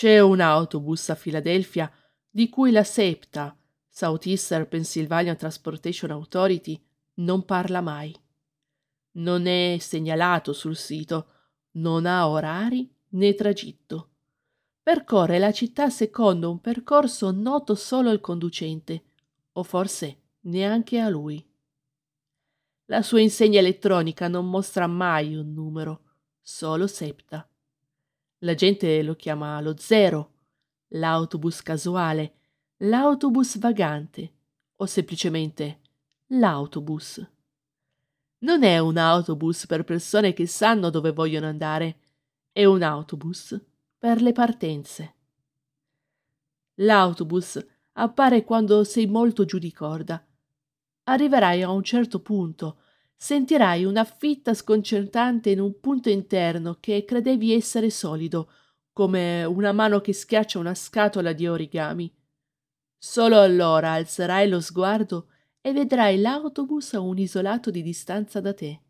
C'è un autobus a Filadelfia di cui la SEPTA, Southeastern Pennsylvania Transportation Authority, non parla mai. Non è segnalato sul sito, non ha orari né tragitto. Percorre la città secondo un percorso noto solo al conducente, o forse neanche a lui. La sua insegna elettronica non mostra mai un numero, solo septa. La gente lo chiama lo zero, l'autobus casuale, l'autobus vagante o semplicemente l'autobus. Non è un autobus per persone che sanno dove vogliono andare, è un autobus per le partenze. L'autobus appare quando sei molto giù di corda. Arriverai a un certo punto, sentirai una fitta sconcertante in un punto interno che credevi essere solido, come una mano che schiaccia una scatola di origami. Solo allora alzerai lo sguardo e vedrai l'autobus a un isolato di distanza da te.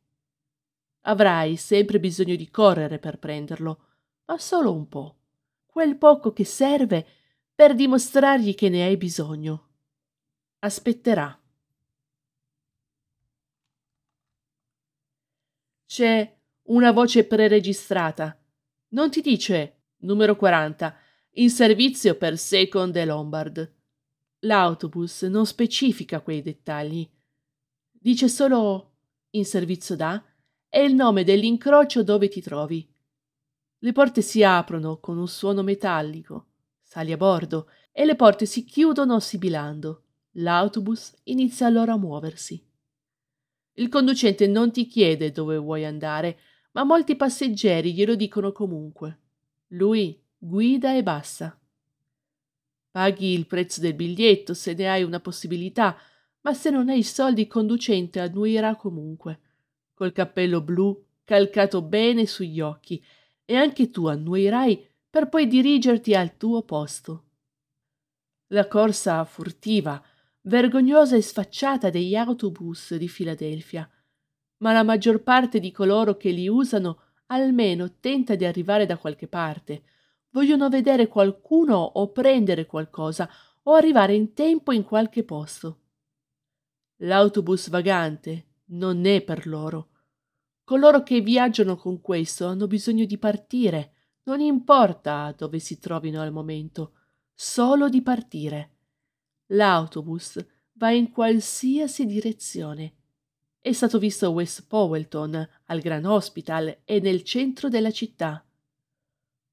Avrai sempre bisogno di correre per prenderlo, ma solo un po', quel poco che serve per dimostrargli che ne hai bisogno. Aspetterà. C'è una voce preregistrata. Non ti dice numero 40, in servizio per Second e Lombard. L'autobus non specifica quei dettagli. Dice solo in servizio da e il nome dell'incrocio dove ti trovi. Le porte si aprono con un suono metallico. Sali a bordo e le porte si chiudono sibilando. L'autobus inizia allora a muoversi. Il conducente non ti chiede dove vuoi andare, ma molti passeggeri glielo dicono comunque. Lui guida e basta. Paghi il prezzo del biglietto se ne hai una possibilità, ma se non hai i soldi il conducente annuirà comunque, col cappello blu calcato bene sugli occhi, e anche tu annuirai per poi dirigerti al tuo posto. La corsa furtiva vergognosa e sfacciata degli autobus di Filadelfia, ma la maggior parte di coloro che li usano almeno tenta di arrivare da qualche parte, vogliono vedere qualcuno o prendere qualcosa o arrivare in tempo in qualche posto. L'autobus vagante non è per loro. Coloro che viaggiano con questo hanno bisogno di partire, non importa dove si trovino al momento, solo di partire. L'autobus va in qualsiasi direzione. È stato visto a West Powelton, al Grand Hospital e nel centro della città.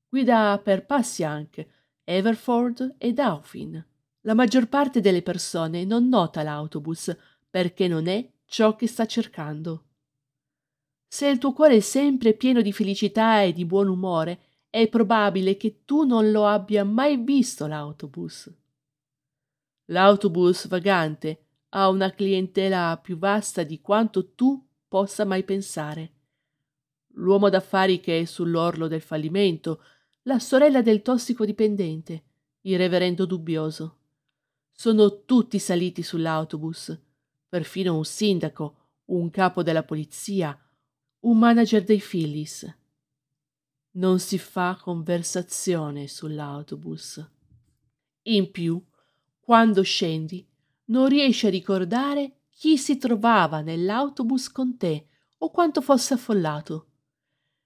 Guida per Passiank, Everford e Dauphin. La maggior parte delle persone non nota l'autobus perché non è ciò che sta cercando. Se il tuo cuore è sempre pieno di felicità e di buon umore, è probabile che tu non lo abbia mai visto l'autobus. L'autobus vagante ha una clientela più vasta di quanto tu possa mai pensare. L'uomo d'affari che è sull'orlo del fallimento, la sorella del tossicodipendente, il reverendo dubbioso. Sono tutti saliti sull'autobus, perfino un sindaco, un capo della polizia, un manager dei Phillies. Non si fa conversazione sull'autobus. In più, quando scendi, non riesci a ricordare chi si trovava nell'autobus con te o quanto fosse affollato.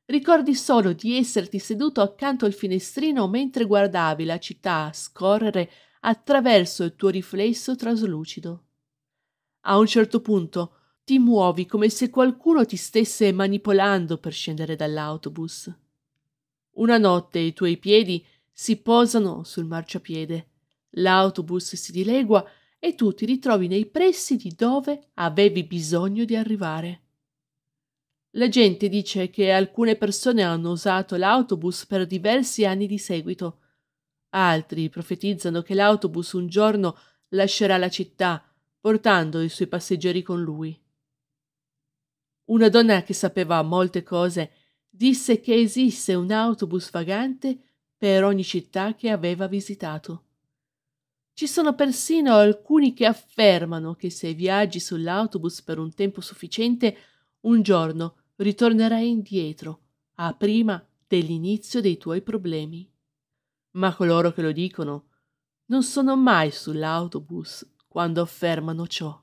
Ricordi solo di esserti seduto accanto al finestrino mentre guardavi la città scorrere attraverso il tuo riflesso traslucido. A un certo punto ti muovi come se qualcuno ti stesse manipolando per scendere dall'autobus. Una notte i tuoi piedi si posano sul marciapiede L'autobus si dilegua e tu ti ritrovi nei pressi di dove avevi bisogno di arrivare. La gente dice che alcune persone hanno usato l'autobus per diversi anni di seguito. Altri profetizzano che l'autobus un giorno lascerà la città, portando i suoi passeggeri con lui. Una donna che sapeva molte cose disse che esiste un autobus vagante per ogni città che aveva visitato. Ci sono persino alcuni che affermano che se viaggi sull'autobus per un tempo sufficiente, un giorno ritornerai indietro, a prima dell'inizio dei tuoi problemi. ma coloro che lo dicono non sono mai sull'autobus quando affermano ciò.